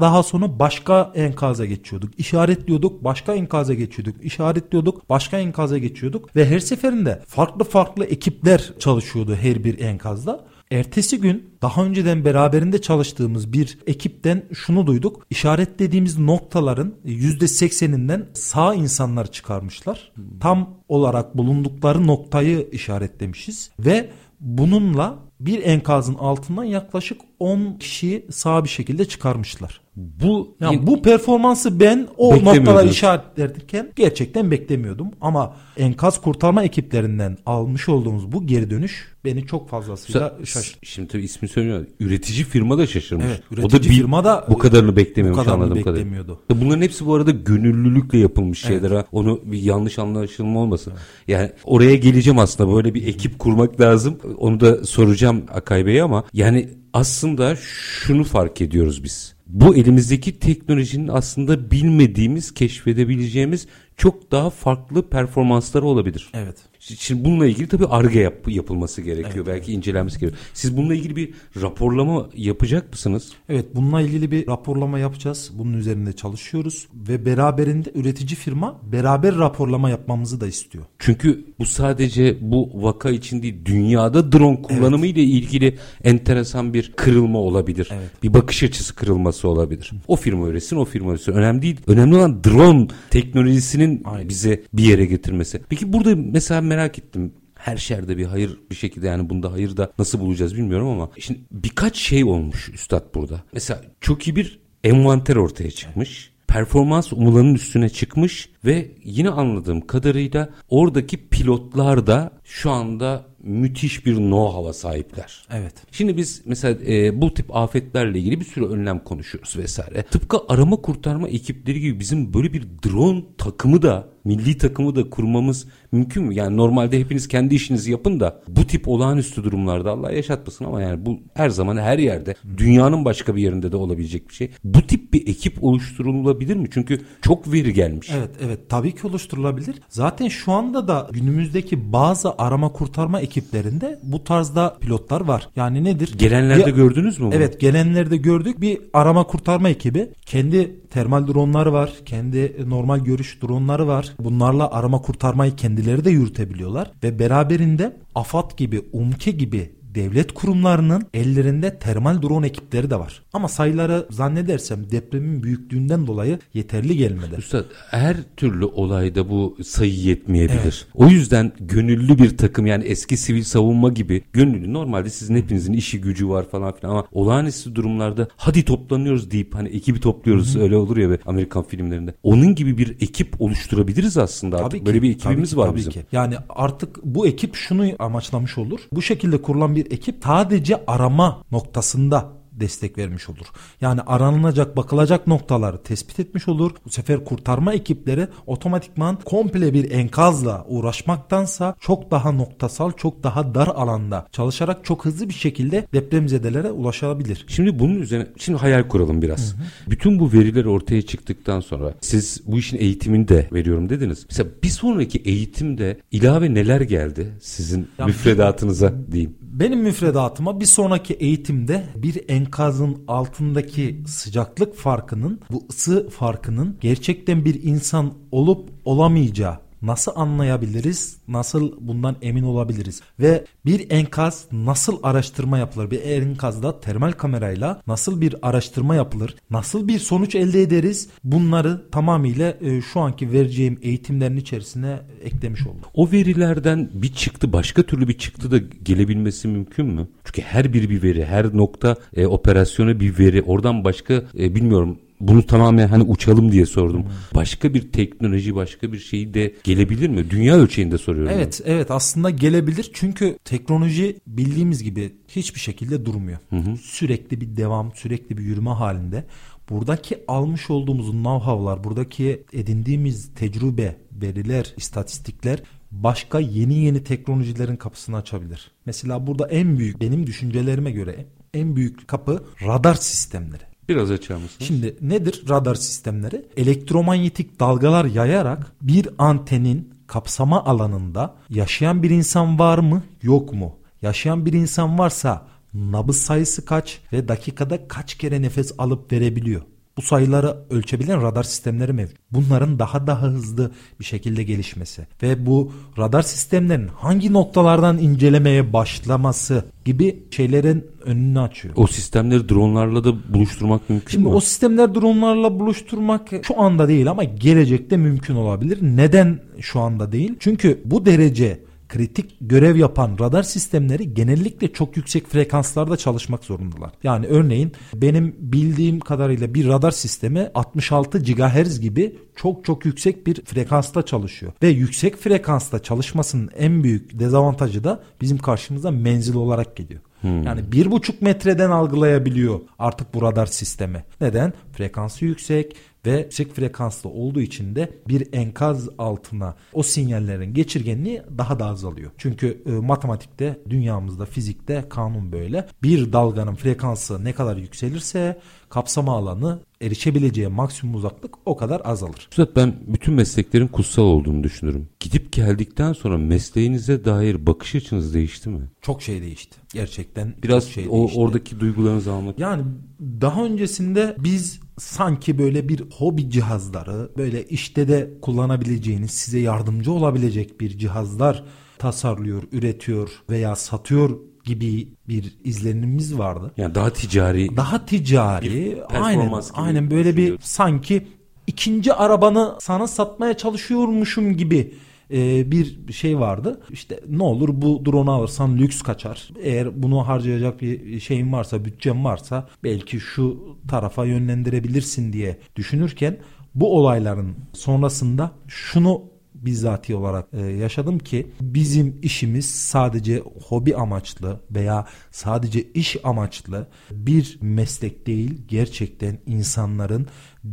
Daha sonra başka enkaza geçiyorduk. İşaretliyorduk, başka enkaza geçiyorduk. İşaretliyorduk, başka enkaza geçiyorduk. Ve her seferinde farklı farklı ekipler çalışıyordu her bir enkazda. Ertesi gün daha önceden beraberinde çalıştığımız bir ekipten şunu duyduk. İşaretlediğimiz noktaların %80'inden sağ insanlar çıkarmışlar. Tam olarak bulundukları noktayı işaretlemişiz ve bununla bir enkazın altından yaklaşık 10 kişiyi sağ bir şekilde çıkarmışlar. bu Yani bu performansı ben o noktaları işaretlerken gerçekten beklemiyordum. Ama enkaz kurtarma ekiplerinden almış olduğumuz bu geri dönüş beni çok fazlasıyla şaşırttı. Şimdi tabii ismi söylüyor. Üretici firma da şaşırmış. Evet, o da üretici bir, firma da bu kadarını beklemiyormuş bu kadarını anladığım kadarıyla. beklemiyordu. Bunların hepsi bu arada gönüllülükle yapılmış şeyler ha. Onu bir yanlış anlaşılma olmasın. Yani oraya geleceğim aslında böyle bir ekip kurmak lazım. Onu da soracağım Akay Bey'e ama yani aslında şunu fark ediyoruz biz. Bu elimizdeki teknolojinin aslında bilmediğimiz, keşfedebileceğimiz çok daha farklı performansları olabilir. Evet. Şimdi bununla ilgili tabii arge yap, yapılması gerekiyor. Belki incelenmesi gerekiyor. Siz bununla ilgili bir raporlama yapacak mısınız? Evet bununla ilgili bir raporlama yapacağız. Bunun üzerinde çalışıyoruz ve beraberinde üretici firma beraber raporlama yapmamızı da istiyor. Çünkü bu sadece bu vaka için değil dünyada drone kullanımı ile ilgili enteresan bir kırılma olabilir. Evet. Bir bakış açısı kırılması olabilir. O firma üretsin, o firma üretsin. Önemli değil. Önemli olan drone teknolojisinin Aynen. bize bir yere getirmesi. Peki burada mesela merak ettim. Her şerde bir hayır bir şekilde yani bunda hayır da nasıl bulacağız bilmiyorum ama şimdi birkaç şey olmuş üstad burada. Mesela çok iyi bir envanter ortaya çıkmış. Performans umulanın üstüne çıkmış ve yine anladığım kadarıyla oradaki pilotlar da şu anda müthiş bir know-how'a sahipler. Evet. Şimdi biz mesela e, bu tip afetlerle ilgili bir sürü önlem konuşuyoruz vesaire. Tıpkı arama kurtarma ekipleri gibi bizim böyle bir drone takımı da milli takımı da kurmamız mümkün mü? Yani normalde hepiniz kendi işinizi yapın da bu tip olağanüstü durumlarda Allah yaşatmasın ama yani bu her zaman her yerde dünyanın başka bir yerinde de olabilecek bir şey. Bu tip bir ekip oluşturulabilir mi? Çünkü çok veri gelmiş. Evet evet tabii ki oluşturulabilir. Zaten şu anda da günümüzdeki bazı arama kurtarma ekiplerinde bu tarzda pilotlar var. Yani nedir? Gelenlerde Bir- gördünüz mü bunu? Evet gelenlerde gördük bir arama kurtarma ekibi. Kendi termal dronları var. Kendi normal görüş dronları var. Bunlarla arama kurtarmayı kendileri de yürütebiliyorlar. Ve beraberinde AFAD gibi, UMKE gibi devlet kurumlarının ellerinde termal drone ekipleri de var. Ama sayıları zannedersem depremin büyüklüğünden dolayı yeterli gelmedi. Üstad her türlü olayda bu sayı yetmeyebilir. O yüzden gönüllü bir takım yani eski sivil savunma gibi gönüllü normalde sizin hepinizin işi gücü var falan filan ama olağanüstü durumlarda hadi toplanıyoruz deyip hani ekibi topluyoruz öyle olur ya be Amerikan filmlerinde. Onun gibi bir ekip oluşturabiliriz aslında artık. Tabii ki, Böyle bir tabii ekibimiz ki, var tabii bizim. ki. Yani artık bu ekip şunu amaçlamış olur. Bu şekilde kurulan bir ekip sadece arama noktasında destek vermiş olur. Yani aranılacak bakılacak noktaları tespit etmiş olur. Bu sefer kurtarma ekipleri otomatikman komple bir enkazla uğraşmaktansa çok daha noktasal çok daha dar alanda çalışarak çok hızlı bir şekilde depremzedelere ulaşabilir. Şimdi bunun üzerine şimdi hayal kuralım biraz. Bütün bu veriler ortaya çıktıktan sonra siz bu işin eğitimini de veriyorum dediniz. Mesela bir sonraki eğitimde ilave neler geldi sizin Ya- müfredatınıza diyeyim. Benim müfredatıma bir sonraki eğitimde bir enkazın altındaki sıcaklık farkının, bu ısı farkının gerçekten bir insan olup olamayacağı nasıl anlayabiliriz? Nasıl bundan emin olabiliriz? Ve bir enkaz nasıl araştırma yapılır? Bir enkazda termal kamerayla nasıl bir araştırma yapılır? Nasıl bir sonuç elde ederiz? Bunları tamamıyla e, şu anki vereceğim eğitimlerin içerisine eklemiş oldum. O verilerden bir çıktı başka türlü bir çıktı da gelebilmesi mümkün mü? Çünkü her biri bir veri, her nokta e, operasyonu bir veri. Oradan başka e, bilmiyorum bunu tamamen hani uçalım diye sordum. Hmm. Başka bir teknoloji, başka bir şey de gelebilir mi? Dünya ölçeğinde soruyorum. Evet, ben. evet aslında gelebilir. Çünkü teknoloji bildiğimiz gibi hiçbir şekilde durmuyor. Hı hı. Sürekli bir devam, sürekli bir yürüme halinde. Buradaki almış olduğumuz know-how'lar, buradaki edindiğimiz tecrübe, veriler, istatistikler başka yeni yeni teknolojilerin kapısını açabilir. Mesela burada en büyük benim düşüncelerime göre en büyük kapı radar sistemleri. Biraz açar mısın? Şimdi nedir radar sistemleri? Elektromanyetik dalgalar yayarak bir antenin kapsama alanında yaşayan bir insan var mı yok mu? Yaşayan bir insan varsa nabız sayısı kaç ve dakikada kaç kere nefes alıp verebiliyor? Bu sayıları ölçebilen radar sistemleri mevcut. Bunların daha daha hızlı bir şekilde gelişmesi ve bu radar sistemlerin hangi noktalardan incelemeye başlaması gibi şeylerin önünü açıyor. O sistemleri dronlarla da buluşturmak mümkün Şimdi mü? o sistemler dronlarla buluşturmak şu anda değil ama gelecekte mümkün olabilir. Neden şu anda değil? Çünkü bu derece kritik görev yapan radar sistemleri genellikle çok yüksek frekanslarda çalışmak zorundalar. Yani örneğin benim bildiğim kadarıyla bir radar sistemi 66 GHz gibi çok çok yüksek bir frekansta çalışıyor. Ve yüksek frekansta çalışmasının en büyük dezavantajı da bizim karşımıza menzil olarak geliyor. Hmm. Yani bir buçuk metreden algılayabiliyor artık bu radar sistemi. Neden? Frekansı yüksek ve yüksek frekanslı olduğu için de bir enkaz altına o sinyallerin geçirgenliği daha da azalıyor. Çünkü e, matematikte, dünyamızda, fizikte kanun böyle. Bir dalganın frekansı ne kadar yükselirse kapsama alanı erişebileceği maksimum uzaklık o kadar azalır. Üstad ben bütün mesleklerin kutsal olduğunu düşünürüm. Gidip geldikten sonra mesleğinize dair bakış açınız değişti mi? Çok şey değişti. Gerçekten biraz şey o, değişti. oradaki duygularınızı almak. Yani daha öncesinde biz sanki böyle bir hobi cihazları böyle işte de kullanabileceğiniz size yardımcı olabilecek bir cihazlar tasarlıyor, üretiyor veya satıyor gibi bir izlenimimiz vardı. Yani daha ticari. Daha ticari. Aynen. Gibi aynen böyle bir sanki ikinci arabanı sana satmaya çalışıyormuşum gibi e, bir şey vardı. İşte ne olur bu drone'u alırsan lüks kaçar. Eğer bunu harcayacak bir şeyin varsa, bütçen varsa belki şu tarafa yönlendirebilirsin diye düşünürken bu olayların sonrasında şunu bizzati olarak e, yaşadım ki bizim işimiz sadece hobi amaçlı veya sadece iş amaçlı bir meslek değil gerçekten insanların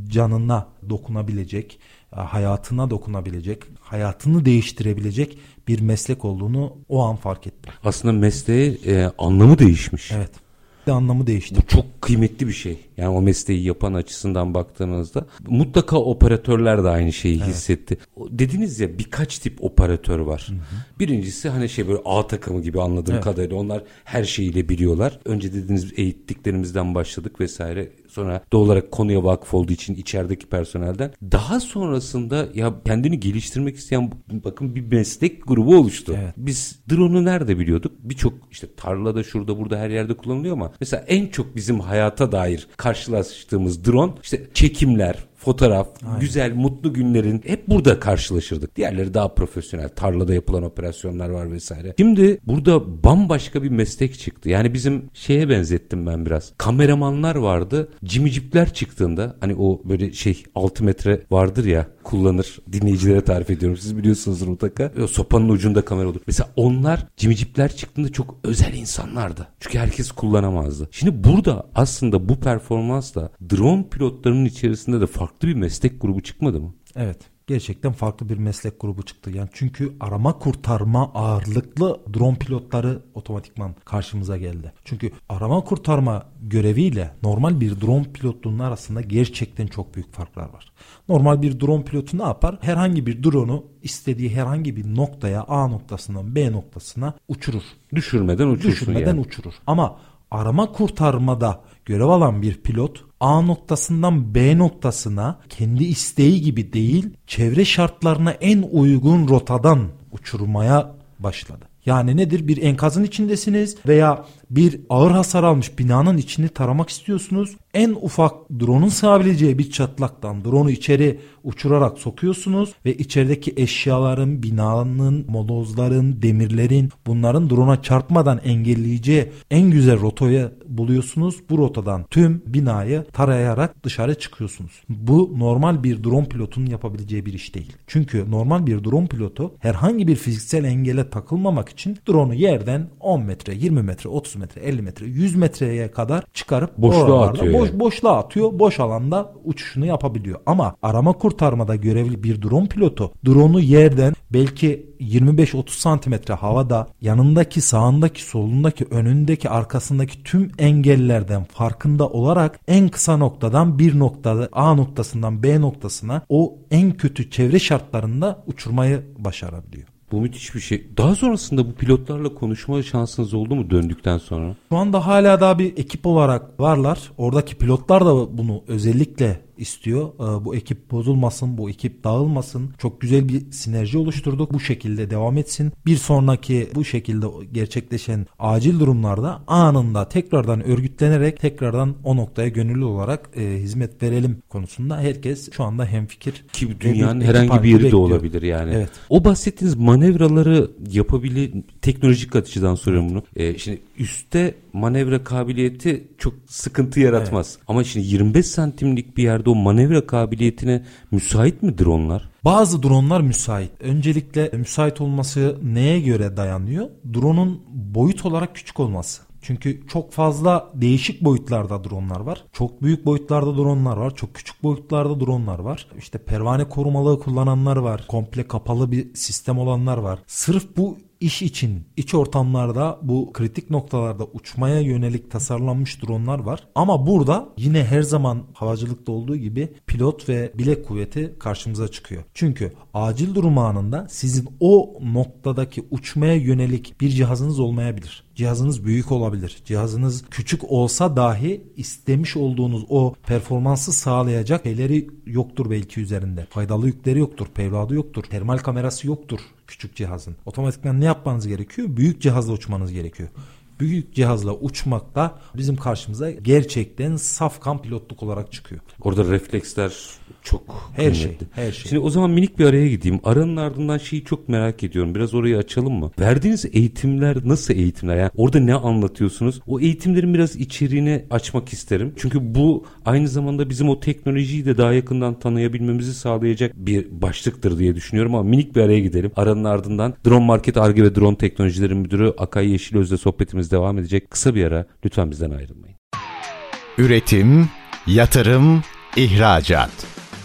canına dokunabilecek hayatına dokunabilecek, hayatını değiştirebilecek bir meslek olduğunu o an fark ettim. Aslında mesleği e, anlamı değişmiş. Evet anlamı değişti. Bu çok kıymetli bir şey. Yani o mesleği yapan açısından baktığınızda mutlaka operatörler de aynı şeyi evet. hissetti. Dediniz ya birkaç tip operatör var. Hı hı. Birincisi hani şey böyle A takımı gibi anladığım evet. kadarıyla onlar her şeyiyle biliyorlar. Önce dediğiniz eğittiklerimizden başladık vesaire. Sonra doğal olarak konuya vakıf olduğu için içerideki personelden. Daha sonrasında ya kendini geliştirmek isteyen bakın bir meslek grubu oluştu. Evet. Biz drone'u nerede biliyorduk? Birçok işte tarlada şurada burada her yerde kullanılıyor ama mesela en çok bizim hayata dair karşılaştığımız drone işte çekimler, fotoğraf, Aynen. güzel, mutlu günlerin hep burada karşılaşırdık. Diğerleri daha profesyonel, tarlada yapılan operasyonlar var vesaire. Şimdi burada bambaşka bir meslek çıktı. Yani bizim şeye benzettim ben biraz. Kameramanlar vardı. Cimicipler çıktığında hani o böyle şey 6 metre vardır ya kullanır. Dinleyicilere tarif ediyorum. Siz biliyorsunuzdur mutlaka. Sopanın ucunda kamera olur. Mesela onlar cimicipler çıktığında çok özel insanlardı. Çünkü herkes kullanamazdı. Şimdi burada aslında bu performansla drone pilotlarının içerisinde de farklı farklı bir meslek grubu çıkmadı mı? Evet gerçekten farklı bir meslek grubu çıktı. Yani çünkü arama kurtarma ağırlıklı drone pilotları otomatikman karşımıza geldi. Çünkü arama kurtarma göreviyle normal bir drone pilotluğunun arasında gerçekten çok büyük farklar var. Normal bir drone pilotu ne yapar? Herhangi bir drone'u istediği herhangi bir noktaya A noktasından B noktasına uçurur. Düşürmeden uçursun Düşürmeden yani. uçurur. Ama arama kurtarmada görev alan bir pilot A noktasından B noktasına kendi isteği gibi değil çevre şartlarına en uygun rotadan uçurmaya başladı. Yani nedir? Bir enkazın içindesiniz veya bir ağır hasar almış binanın içini taramak istiyorsunuz. En ufak drone'un sığabileceği bir çatlaktan drone'u içeri uçurarak sokuyorsunuz ve içerideki eşyaların, binanın, molozların, demirlerin bunların drone'a çarpmadan engelleyeceği en güzel rotayı buluyorsunuz. Bu rotadan tüm binayı tarayarak dışarı çıkıyorsunuz. Bu normal bir drone pilotunun yapabileceği bir iş değil. Çünkü normal bir drone pilotu herhangi bir fiziksel engele takılmamak için drone'u yerden 10 metre, 20 metre, 30 metre, 50 metre, 100 metreye kadar çıkarıp boşluğa atıyor. Boş, yani. Boşluğa atıyor. Boş alanda uçuşunu yapabiliyor. Ama arama kurtarmada görevli bir drone pilotu drone'u yerden belki 25-30 santimetre havada yanındaki, sağındaki, solundaki, önündeki, arkasındaki tüm engellerden farkında olarak en kısa noktadan bir noktada A noktasından B noktasına o en kötü çevre şartlarında uçurmayı başarabiliyor. Bu müthiş bir şey. Daha sonrasında bu pilotlarla konuşma şansınız oldu mu döndükten sonra? Şu anda hala daha bir ekip olarak varlar. Oradaki pilotlar da bunu özellikle istiyor. Ee, bu ekip bozulmasın, bu ekip dağılmasın. Çok güzel bir sinerji oluşturduk. Bu şekilde devam etsin. Bir sonraki bu şekilde gerçekleşen acil durumlarda anında tekrardan örgütlenerek tekrardan o noktaya gönüllü olarak e, hizmet verelim konusunda herkes şu anda hemfikir. Ki dünyanın herhangi bir yeri de olabilir yani. Evet. O bahsettiğiniz manevraları yapabilir teknolojik açıdan soruyorum bunu. Ee, şimdi üstte manevra kabiliyeti çok sıkıntı yaratmaz. Evet. Ama şimdi 25 santimlik bir yerde o manevra kabiliyetine müsait mi dronlar? Bazı dronlar müsait. Öncelikle müsait olması neye göre dayanıyor? Drone'un boyut olarak küçük olması. Çünkü çok fazla değişik boyutlarda dronlar var. Çok büyük boyutlarda dronlar var. Çok küçük boyutlarda dronlar var. İşte pervane korumalığı kullananlar var. Komple kapalı bir sistem olanlar var. Sırf bu iş için iç ortamlarda bu kritik noktalarda uçmaya yönelik tasarlanmış dronlar var. Ama burada yine her zaman havacılıkta olduğu gibi pilot ve bilek kuvveti karşımıza çıkıyor. Çünkü acil durum anında sizin o noktadaki uçmaya yönelik bir cihazınız olmayabilir. Cihazınız büyük olabilir. Cihazınız küçük olsa dahi istemiş olduğunuz o performansı sağlayacak şeyleri yoktur belki üzerinde. Faydalı yükleri yoktur, pevladı yoktur, termal kamerası yoktur küçük cihazın. Otomatikman ne yapmanız gerekiyor? Büyük cihazla uçmanız gerekiyor büyük cihazla uçmak da bizim karşımıza gerçekten safkan pilotluk olarak çıkıyor. Orada refleksler çok her kıymetli. şey, her şey. Şimdi o zaman minik bir araya gideyim. Aranın ardından şeyi çok merak ediyorum. Biraz orayı açalım mı? Verdiğiniz eğitimler nasıl eğitimler? Yani orada ne anlatıyorsunuz? O eğitimlerin biraz içeriğini açmak isterim. Çünkü bu aynı zamanda bizim o teknolojiyi de daha yakından tanıyabilmemizi sağlayacak bir başlıktır diye düşünüyorum ama minik bir araya gidelim. Aranın ardından Drone Market Arge ve Drone Teknolojileri Müdürü Akay Yeşilöz'le sohbetimiz devam edecek. Kısa bir ara lütfen bizden ayrılmayın. Üretim, yatırım, ihracat.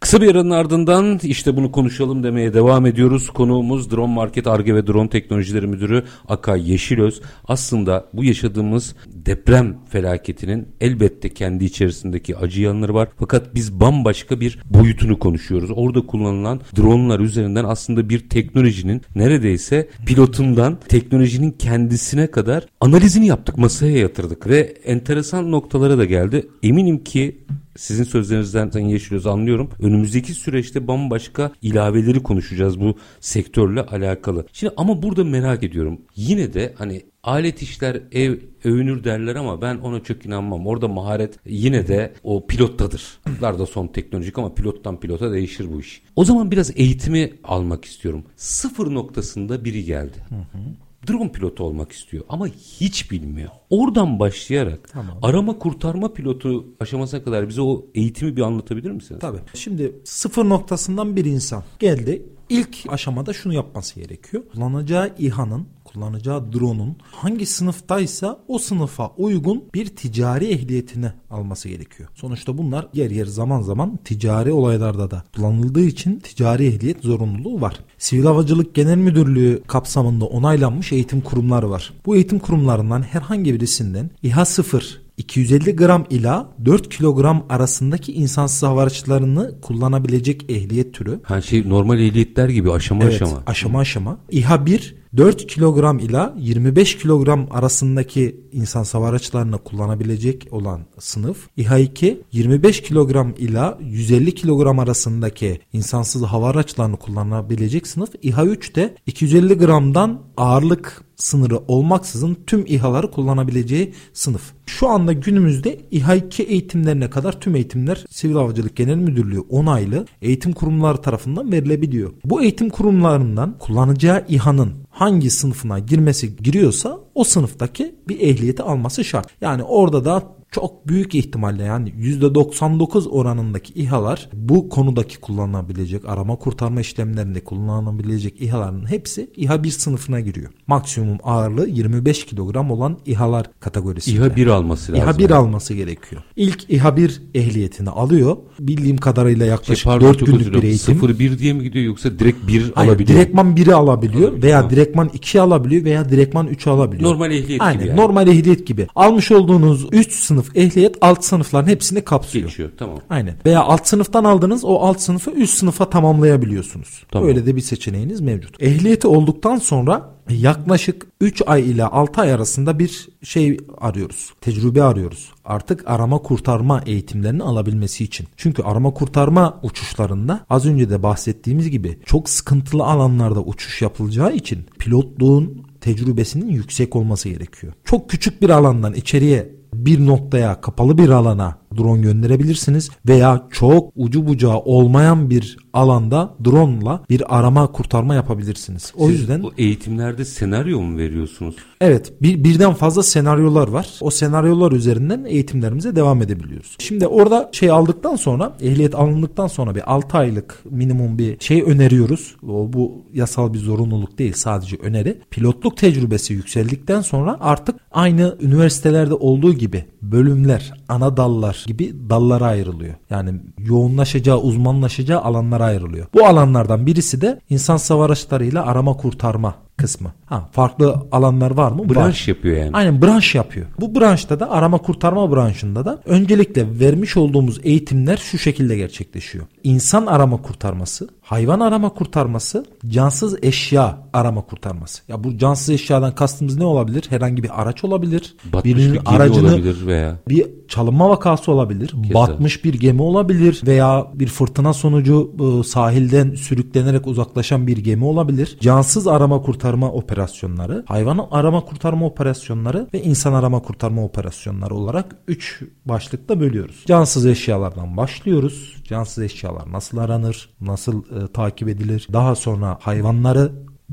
Kısa bir aranın ardından işte bunu konuşalım demeye devam ediyoruz. Konuğumuz Drone Market Arge ve Drone Teknolojileri Müdürü Akay Yeşilöz. Aslında bu yaşadığımız deprem felaketinin elbette kendi içerisindeki acı yanları var. Fakat biz bambaşka bir boyutunu konuşuyoruz. Orada kullanılan dronlar üzerinden aslında bir teknolojinin neredeyse pilotundan teknolojinin kendisine kadar analizini yaptık, masaya yatırdık ve enteresan noktalara da geldi. Eminim ki sizin sözlerinizden Yeşilöz anlıyorum. Önümüzdeki süreçte bambaşka ilaveleri konuşacağız bu sektörle alakalı. Şimdi ama burada merak ediyorum. Yine de hani alet işler ev övünür derler ama ben ona çok inanmam. Orada maharet yine de o pilottadır. Bunlar da son teknolojik ama pilottan pilota değişir bu iş. O zaman biraz eğitimi almak istiyorum. Sıfır noktasında biri geldi. Hı hı drone pilotu olmak istiyor ama hiç bilmiyor. Oradan başlayarak tamam. arama kurtarma pilotu aşamasına kadar bize o eğitimi bir anlatabilir misiniz? Tabii. Şimdi sıfır noktasından bir insan geldi. İlk aşamada şunu yapması gerekiyor. Kullanacağı İHA'nın kullanacağı drone'un hangi sınıftaysa o sınıfa uygun bir ticari ehliyetini alması gerekiyor. Sonuçta bunlar yer yer zaman zaman ticari olaylarda da kullanıldığı için ticari ehliyet zorunluluğu var. Sivil Havacılık Genel Müdürlüğü kapsamında onaylanmış eğitim kurumları var. Bu eğitim kurumlarından herhangi birisinden İHA 0 250 gram ila 4 kilogram arasındaki insansız hava araçlarını kullanabilecek ehliyet türü. Her şey normal ehliyetler gibi aşama Evet, aşama. aşama aşama. İHA 1 4 kilogram ila 25 kilogram arasındaki insan hava araçlarını kullanabilecek olan sınıf. İHA 2 25 kilogram ila 150 kilogram arasındaki insansız hava araçlarını kullanabilecek sınıf. İHA 3 de 250 gramdan ağırlık sınırı olmaksızın tüm İHA'ları kullanabileceği sınıf. Şu anda günümüzde İHA 2 eğitimlerine kadar tüm eğitimler Sivil Havacılık Genel Müdürlüğü onaylı eğitim kurumları tarafından verilebiliyor. Bu eğitim kurumlarından kullanacağı İHA'nın hangi sınıfına girmesi giriyorsa o sınıftaki bir ehliyeti alması şart. Yani orada da çok büyük ihtimalle yani %99 oranındaki İHA'lar bu konudaki kullanılabilecek arama kurtarma işlemlerinde kullanılabilecek İHA'ların hepsi İHA 1 sınıfına giriyor. Maksimum ağırlığı 25 kilogram olan İHA'lar kategorisinde. İHA 1 alması lazım. İHA 1 alması gerekiyor. İlk İHA 1 ehliyetini alıyor. Bildiğim kadarıyla Şey, yaklaşık pardon 4 çok günlük bir eğitim. 0-1 diye mi gidiyor yoksa direkt 1 Hayır, alabiliyor? direktman 1'i alabiliyor Alabiliyor, veya tamam. direktman 2'yi alabiliyor veya direktman 3'ü alabiliyor. Normal ehliyet Aynen, gibi yani. normal ehliyet gibi. Almış olduğunuz üst sınıf ehliyet alt sınıfların hepsini kapsıyor. Geçiyor tamam. Aynen. Veya alt sınıftan aldınız o alt sınıfı üst sınıfa tamamlayabiliyorsunuz. Tamam. Öyle de bir seçeneğiniz mevcut. Ehliyeti olduktan sonra yaklaşık 3 ay ile 6 ay arasında bir şey arıyoruz. Tecrübe arıyoruz. Artık arama kurtarma eğitimlerini alabilmesi için. Çünkü arama kurtarma uçuşlarında az önce de bahsettiğimiz gibi çok sıkıntılı alanlarda uçuş yapılacağı için pilotluğun tecrübesinin yüksek olması gerekiyor. Çok küçük bir alandan içeriye bir noktaya kapalı bir alana drone gönderebilirsiniz veya çok ucu bucağı olmayan bir alanda drone'la bir arama kurtarma yapabilirsiniz. O Siz yüzden bu eğitimlerde senaryo mu veriyorsunuz? evet bir, birden fazla senaryolar var. O senaryolar üzerinden eğitimlerimize devam edebiliyoruz. Şimdi orada şey aldıktan sonra ehliyet alındıktan sonra bir 6 aylık minimum bir şey öneriyoruz. O bu yasal bir zorunluluk değil sadece öneri. Pilotluk tecrübesi yükseldikten sonra artık aynı üniversitelerde olduğu gibi bölümler, ana dallar gibi dallara ayrılıyor. Yani yoğunlaşacağı, uzmanlaşacağı alanlara ayrılıyor. Bu alanlardan birisi de insan hava araçlarıyla arama kurtarma kısmı. Ha, farklı alanlar var mı? Branş Var. yapıyor yani. Aynen branş yapıyor. Bu branşta da arama kurtarma branşında da öncelikle vermiş olduğumuz eğitimler şu şekilde gerçekleşiyor. İnsan arama kurtarması, hayvan arama kurtarması, cansız eşya arama kurtarması. Ya bu cansız eşyadan kastımız ne olabilir? Herhangi bir araç olabilir. Batmış bir gemi olabilir veya bir çalınma vakası olabilir. Batmış bir gemi olabilir veya bir fırtına sonucu e, sahilden sürüklenerek uzaklaşan bir gemi olabilir. Cansız arama kurtarma operasyonları, hayvan arama kurtarma operasyonları ve insan arama kurtarma operasyonları olarak 3 başlıkta bölüyoruz. Cansız eşyalardan başlıyoruz. Cansız eşyalar nasıl aranır, nasıl e, takip edilir? Daha sonra hayvanları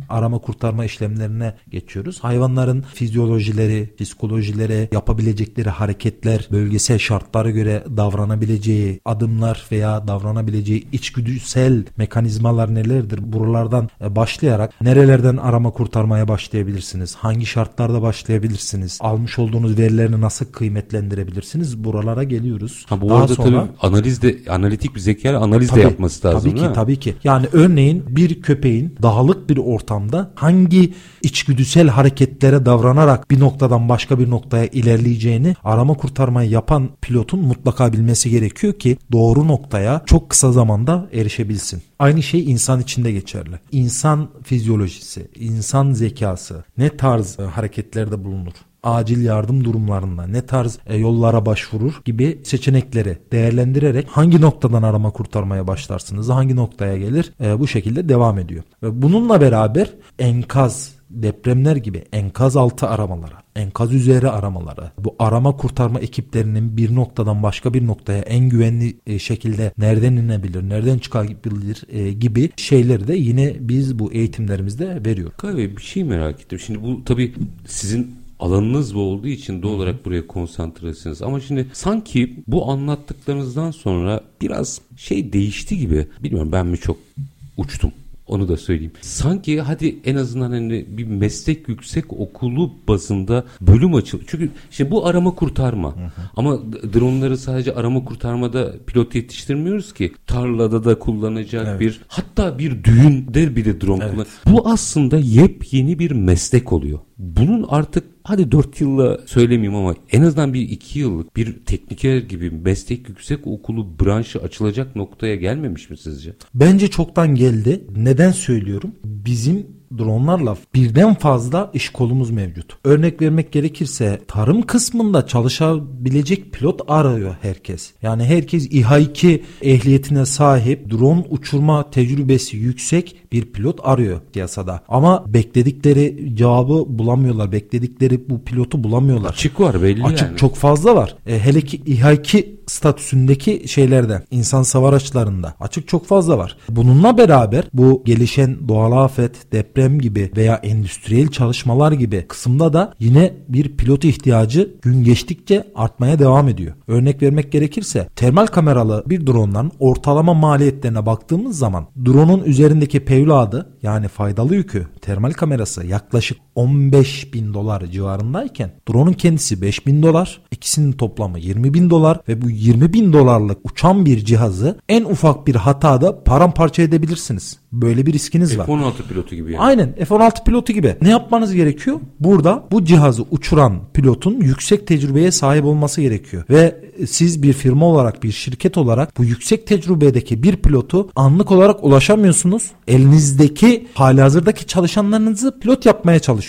arama kurtarma işlemlerine geçiyoruz. Hayvanların fizyolojileri, psikolojileri, yapabilecekleri hareketler, bölgesel şartlara göre davranabileceği adımlar veya davranabileceği içgüdüsel mekanizmalar nelerdir? Buralardan e, başlayarak nerelerden arama kurtarmaya başlayabilirsiniz? Hangi şartlarda başlayabilirsiniz? Almış olduğunuz verilerini nasıl kıymetlendirebilirsiniz? Buralara geliyoruz. Ha bu Daha arada sonra- tabii analiz de analitik bir zeka analiz de Tabii, yapması lazım Tabii ki tabii ki. Yani örneğin bir köpeğin dağlık bir ortamda hangi içgüdüsel hareketlere davranarak bir noktadan başka bir noktaya ilerleyeceğini arama kurtarmayı yapan pilotun mutlaka bilmesi gerekiyor ki doğru noktaya çok kısa zamanda erişebilsin. Aynı şey insan için de geçerli. İnsan fizyolojisi, insan zekası ne tarz hareketlerde bulunur? Acil yardım durumlarında ne tarz e, yollara başvurur gibi seçenekleri değerlendirerek hangi noktadan arama kurtarmaya başlarsınız, hangi noktaya gelir e, bu şekilde devam ediyor. Ve bununla beraber enkaz, depremler gibi enkaz altı aramalara, enkaz üzeri aramaları, bu arama kurtarma ekiplerinin bir noktadan başka bir noktaya en güvenli e, şekilde nereden inebilir, nereden çıkabilir gibi şeyleri de yine biz bu eğitimlerimizde veriyoruz. Kahve bir şey merak ettim. Şimdi bu tabii sizin alanınız bu olduğu için doğal olarak buraya konsantresiniz. Ama şimdi sanki bu anlattıklarınızdan sonra biraz şey değişti gibi. Bilmiyorum ben mi çok uçtum Onu da söyleyeyim. Sanki hadi en azından hani bir meslek yüksek okulu bazında bölüm açıl. Çünkü işte bu arama kurtarma. Hı hı. Ama dronları sadece arama kurtarmada pilot yetiştirmiyoruz ki. Tarlada da kullanacak evet. bir hatta bir düğünde bile drone evet. kullan. Bu aslında yepyeni bir meslek oluyor. Bunun artık hadi 4 yılla söylemeyeyim ama en azından bir 2 yıllık bir tekniker gibi meslek yüksek okulu branşı açılacak noktaya gelmemiş mi sizce? Bence çoktan geldi. Neden söylüyorum? Bizim dronlarla birden fazla iş kolumuz mevcut. Örnek vermek gerekirse tarım kısmında çalışabilecek pilot arıyor herkes. Yani herkes İHA-2 ehliyetine sahip drone uçurma tecrübesi yüksek bir pilot arıyor piyasada. Ama bekledikleri cevabı bulamıyorlar. Bekledikleri bu pilotu bulamıyorlar. Açık var belli Açık yani. çok fazla var. E, hele ki İHA-2 statüsündeki şeylerden insan savar açılarında açık çok fazla var. Bununla beraber bu gelişen doğal afet, deprem gibi veya endüstriyel çalışmalar gibi kısımda da yine bir pilot ihtiyacı gün geçtikçe artmaya devam ediyor. Örnek vermek gerekirse termal kameralı bir dronların ortalama maliyetlerine baktığımız zaman drone'un üzerindeki pevladı yani faydalı yükü termal kamerası yaklaşık 15 bin dolar civarındayken drone'un kendisi 5 bin dolar ikisinin toplamı 20 bin dolar ve bu 20 bin dolarlık uçan bir cihazı en ufak bir hatada paramparça edebilirsiniz. Böyle bir riskiniz var. F-16 pilotu gibi yani. Aynen F-16 pilotu gibi. Ne yapmanız gerekiyor? Burada bu cihazı uçuran pilotun yüksek tecrübeye sahip olması gerekiyor. Ve siz bir firma olarak bir şirket olarak bu yüksek tecrübedeki bir pilotu anlık olarak ulaşamıyorsunuz. Elinizdeki hali hazırdaki çalışanlarınızı pilot yapmaya çalışıyorsunuz.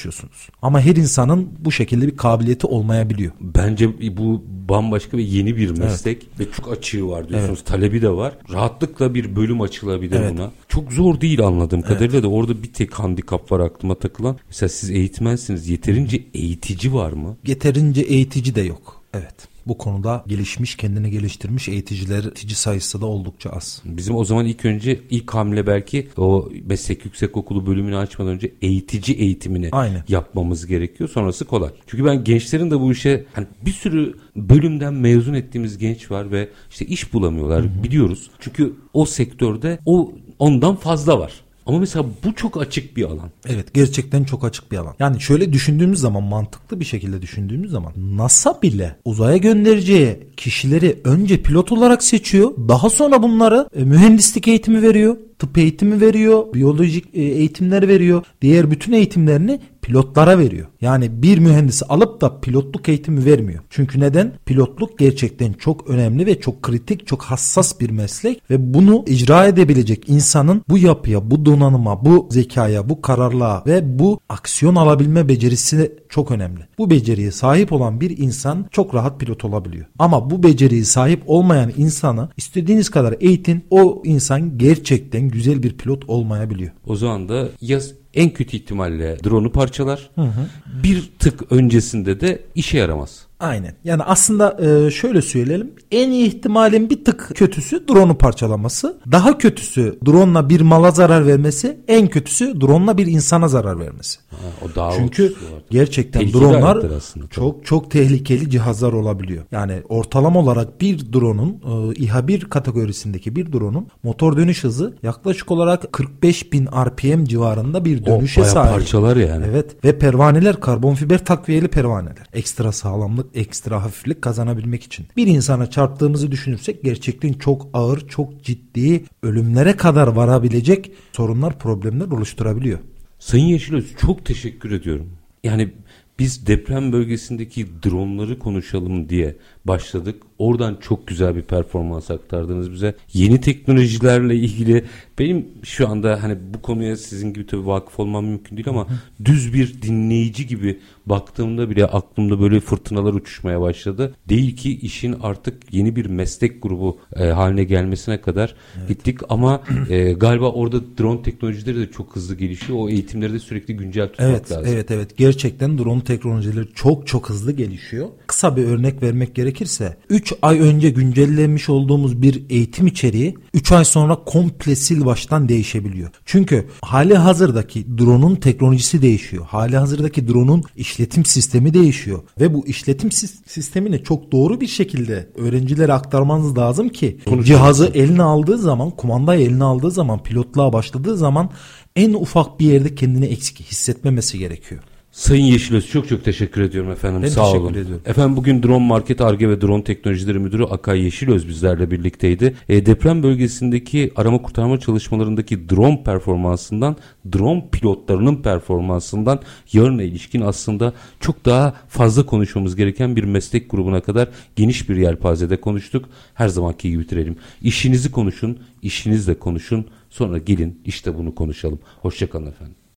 Ama her insanın bu şekilde bir kabiliyeti olmayabiliyor. Bence bu bambaşka ve yeni bir meslek evet. ve çok açığı var diyorsunuz. Evet. Talebi de var. Rahatlıkla bir bölüm açılabilir evet. buna. Çok zor değil anladığım evet. kadarıyla da orada bir tek handikap var aklıma takılan. Mesela siz eğitmensiniz. Yeterince eğitici var mı? Yeterince eğitici de yok. Evet bu konuda gelişmiş, kendini geliştirmiş eğiticiler, eğitici sayısı da oldukça az. Bizim o zaman ilk önce ilk hamle belki o meslek yüksek okulu bölümünü açmadan önce eğitici eğitimini Aynen. yapmamız gerekiyor. Sonrası kolay. Çünkü ben gençlerin de bu işe hani bir sürü bölümden mezun ettiğimiz genç var ve işte iş bulamıyorlar Hı-hı. biliyoruz. Çünkü o sektörde o ondan fazla var. Ama mesela bu çok açık bir alan. Evet gerçekten çok açık bir alan. Yani şöyle düşündüğümüz zaman mantıklı bir şekilde düşündüğümüz zaman NASA bile uzaya göndereceği kişileri önce pilot olarak seçiyor. Daha sonra bunları e, mühendislik eğitimi veriyor tıp eğitimi veriyor, biyolojik e, eğitimler veriyor. Diğer bütün eğitimlerini pilotlara veriyor. Yani bir mühendisi alıp da pilotluk eğitimi vermiyor. Çünkü neden? Pilotluk gerçekten çok önemli ve çok kritik, çok hassas bir meslek ve bunu icra edebilecek insanın bu yapıya, bu donanıma, bu zekaya, bu kararlığa ve bu aksiyon alabilme becerisi çok önemli. Bu beceriye sahip olan bir insan çok rahat pilot olabiliyor. Ama bu beceriye sahip olmayan insanı istediğiniz kadar eğitin o insan gerçekten güzel bir pilot olmayabiliyor. O zaman da ya en kötü ihtimalle drone'u parçalar. Hı hı. Bir tık öncesinde de işe yaramaz. Aynen. Yani aslında e, şöyle söyleyelim. En iyi ihtimalin bir tık kötüsü drone'u parçalaması. Daha kötüsü drone'la bir mala zarar vermesi. En kötüsü drone'la bir insana zarar vermesi. Ha, o daha Çünkü gerçekten drone'lar çok çok tehlikeli cihazlar olabiliyor. Yani ortalama olarak bir drone'un e, İHA-1 kategorisindeki bir drone'un motor dönüş hızı yaklaşık olarak 45 bin RPM civarında bir dönüşe o, sahip. parçalar yani. Evet ve pervaneler karbon fiber takviyeli pervaneler. Ekstra sağlamlık ekstra hafiflik kazanabilmek için. Bir insana çarptığımızı düşünürsek gerçekten çok ağır, çok ciddi ölümlere kadar varabilecek sorunlar, problemler oluşturabiliyor. Sayın Yeşilöz çok teşekkür ediyorum. Yani biz deprem bölgesindeki dronları konuşalım diye başladık. Oradan çok güzel bir performans aktardınız bize. Yeni teknolojilerle ilgili benim şu anda hani bu konuya sizin gibi tabii vakıf olmam mümkün değil ama düz bir dinleyici gibi baktığımda bile aklımda böyle fırtınalar uçuşmaya başladı. Değil ki işin artık yeni bir meslek grubu e, haline gelmesine kadar evet. gittik ama (clears throat) e, galiba orada drone teknolojileri de çok hızlı gelişiyor. O eğitimleri de sürekli güncel tutmak evet, lazım. Evet evet gerçekten drone teknolojileri çok çok hızlı gelişiyor. Kısa bir örnek vermek gerekirse 3 3 ay önce güncellemiş olduğumuz bir eğitim içeriği 3 ay sonra komple sil baştan değişebiliyor. Çünkü hali hazırdaki drone'un teknolojisi değişiyor. Hali hazırdaki drone'un işletim sistemi değişiyor. Ve bu işletim sistemini çok doğru bir şekilde öğrencilere aktarmanız lazım ki cihazı eline aldığı zaman, kumandayı eline aldığı zaman, pilotluğa başladığı zaman en ufak bir yerde kendini eksik hissetmemesi gerekiyor. Sayın Yeşilöz çok çok teşekkür ediyorum efendim. Ben Sağ teşekkür olun. ediyorum. Efendim bugün Drone Market Arge ve Drone Teknolojileri Müdürü Akay Yeşilöz bizlerle birlikteydi. E, deprem bölgesindeki arama kurtarma çalışmalarındaki drone performansından, drone pilotlarının performansından yarına ilişkin aslında çok daha fazla konuşmamız gereken bir meslek grubuna kadar geniş bir yelpazede konuştuk. Her zamanki gibi bitirelim. İşinizi konuşun, işinizle konuşun. Sonra gelin işte bunu konuşalım. Hoşçakalın efendim.